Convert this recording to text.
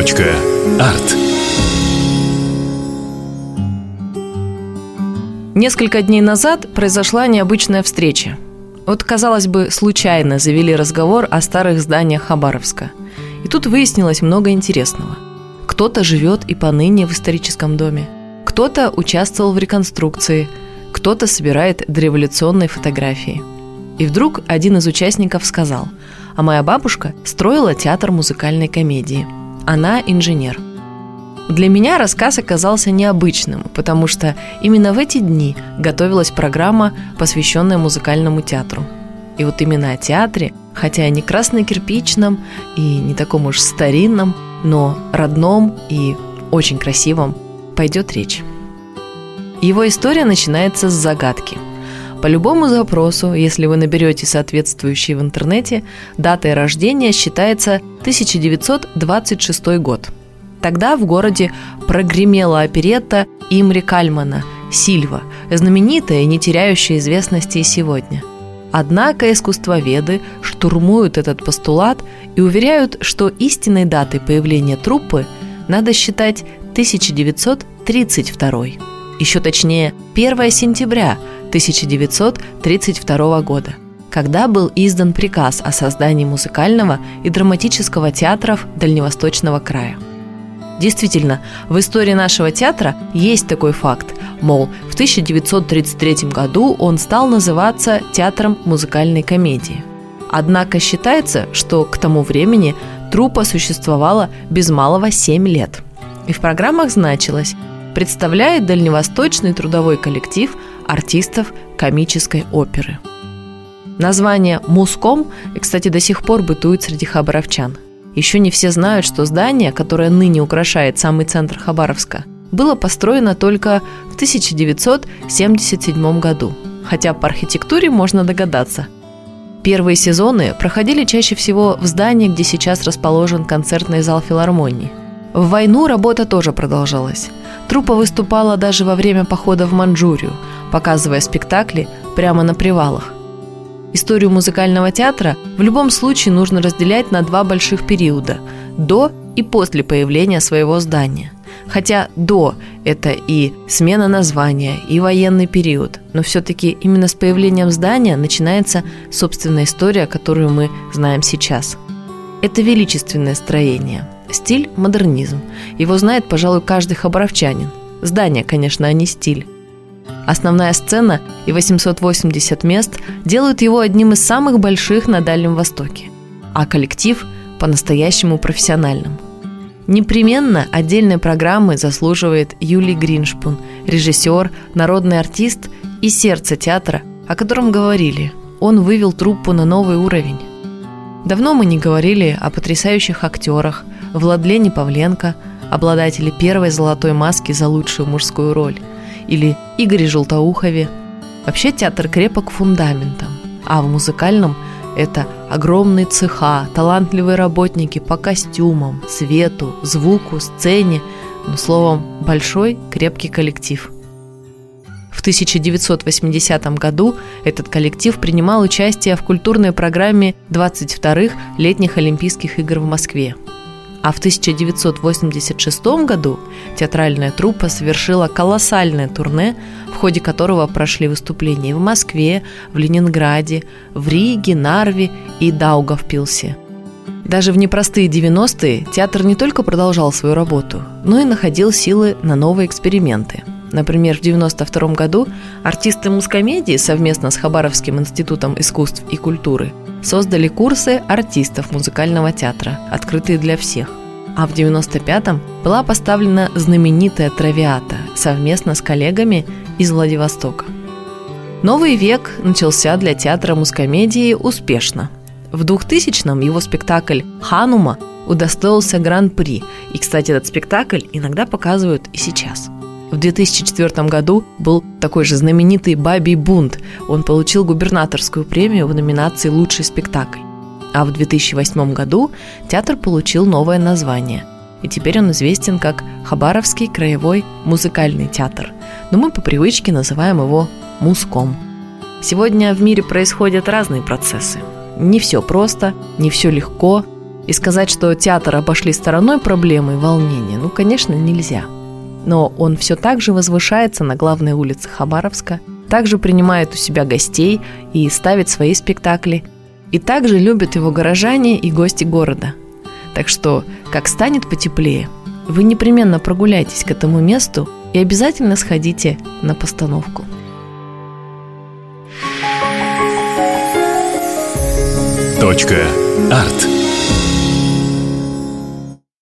Арт. Несколько дней назад произошла необычная встреча. Вот, казалось бы, случайно завели разговор о старых зданиях Хабаровска. И тут выяснилось много интересного. Кто-то живет и поныне в историческом доме, кто-то участвовал в реконструкции, кто-то собирает дореволюционные фотографии. И вдруг один из участников сказал, а моя бабушка строила театр музыкальной комедии. Она инженер – для меня рассказ оказался необычным, потому что именно в эти дни готовилась программа, посвященная музыкальному театру. И вот именно о театре, хотя не красно-кирпичном, и не таком уж старинном, но родном и очень красивом, пойдет речь. Его история начинается с загадки. По любому запросу, если вы наберете соответствующий в интернете, датой рождения считается 1926 год – Тогда в городе прогремела оперетта Имри Кальмана «Сильва», знаменитая и не теряющая известности и сегодня. Однако искусствоведы штурмуют этот постулат и уверяют, что истинной датой появления труппы надо считать 1932. Еще точнее, 1 сентября 1932 года когда был издан приказ о создании музыкального и драматического театров Дальневосточного края – Действительно, в истории нашего театра есть такой факт, мол, в 1933 году он стал называться Театром музыкальной комедии. Однако считается, что к тому времени труппа существовала без малого 7 лет. И в программах значилось представляет дальневосточный трудовой коллектив артистов комической оперы. Название «Муском», кстати, до сих пор бытует среди хабаровчан – еще не все знают, что здание, которое ныне украшает самый центр Хабаровска, было построено только в 1977 году. Хотя по архитектуре можно догадаться. Первые сезоны проходили чаще всего в здании, где сейчас расположен концертный зал филармонии. В войну работа тоже продолжалась. Труппа выступала даже во время похода в Манчжурию, показывая спектакли прямо на привалах. Историю музыкального театра в любом случае нужно разделять на два больших периода – до и после появления своего здания. Хотя «до» – это и смена названия, и военный период, но все-таки именно с появлением здания начинается собственная история, которую мы знаем сейчас. Это величественное строение, стиль – модернизм. Его знает, пожалуй, каждый хабаровчанин. Здание, конечно, а не стиль. Основная сцена и 880 мест делают его одним из самых больших на Дальнем Востоке, а коллектив – по-настоящему профессиональным. Непременно отдельной программы заслуживает Юлий Гриншпун, режиссер, народный артист и сердце театра, о котором говорили. Он вывел труппу на новый уровень. Давно мы не говорили о потрясающих актерах Владлене Павленко, обладателе первой золотой маски за лучшую мужскую роль – или Игоре Желтоухове. Вообще театр крепок фундаментом, а в музыкальном это огромные цеха, талантливые работники по костюмам, свету, звуку, сцене, ну, словом, большой крепкий коллектив. В 1980 году этот коллектив принимал участие в культурной программе 22-х летних Олимпийских игр в Москве – а в 1986 году театральная труппа совершила колоссальное турне, в ходе которого прошли выступления в Москве, в Ленинграде, в Риге, Нарве и Даугавпилсе. Даже в непростые 90-е театр не только продолжал свою работу, но и находил силы на новые эксперименты. Например, в 1992 году артисты мускомедии совместно с Хабаровским институтом искусств и культуры создали курсы артистов музыкального театра, открытые для всех. А в 95-м была поставлена знаменитая «Травиата» совместно с коллегами из Владивостока. Новый век начался для театра мускомедии успешно. В 2000-м его спектакль «Ханума» удостоился гран-при, и, кстати, этот спектакль иногда показывают и сейчас – в 2004 году был такой же знаменитый «Бабий бунт». Он получил губернаторскую премию в номинации «Лучший спектакль». А в 2008 году театр получил новое название. И теперь он известен как Хабаровский краевой музыкальный театр. Но мы по привычке называем его «Муском». Сегодня в мире происходят разные процессы. Не все просто, не все легко, И сказать, что театр обошли стороной проблемы и волнения, ну, конечно, нельзя. Но он все так же возвышается на главной улице Хабаровска, также принимает у себя гостей и ставит свои спектакли. И также любят его горожане и гости города. Так что, как станет потеплее, вы непременно прогуляйтесь к этому месту и обязательно сходите на постановку. Точка. Арт.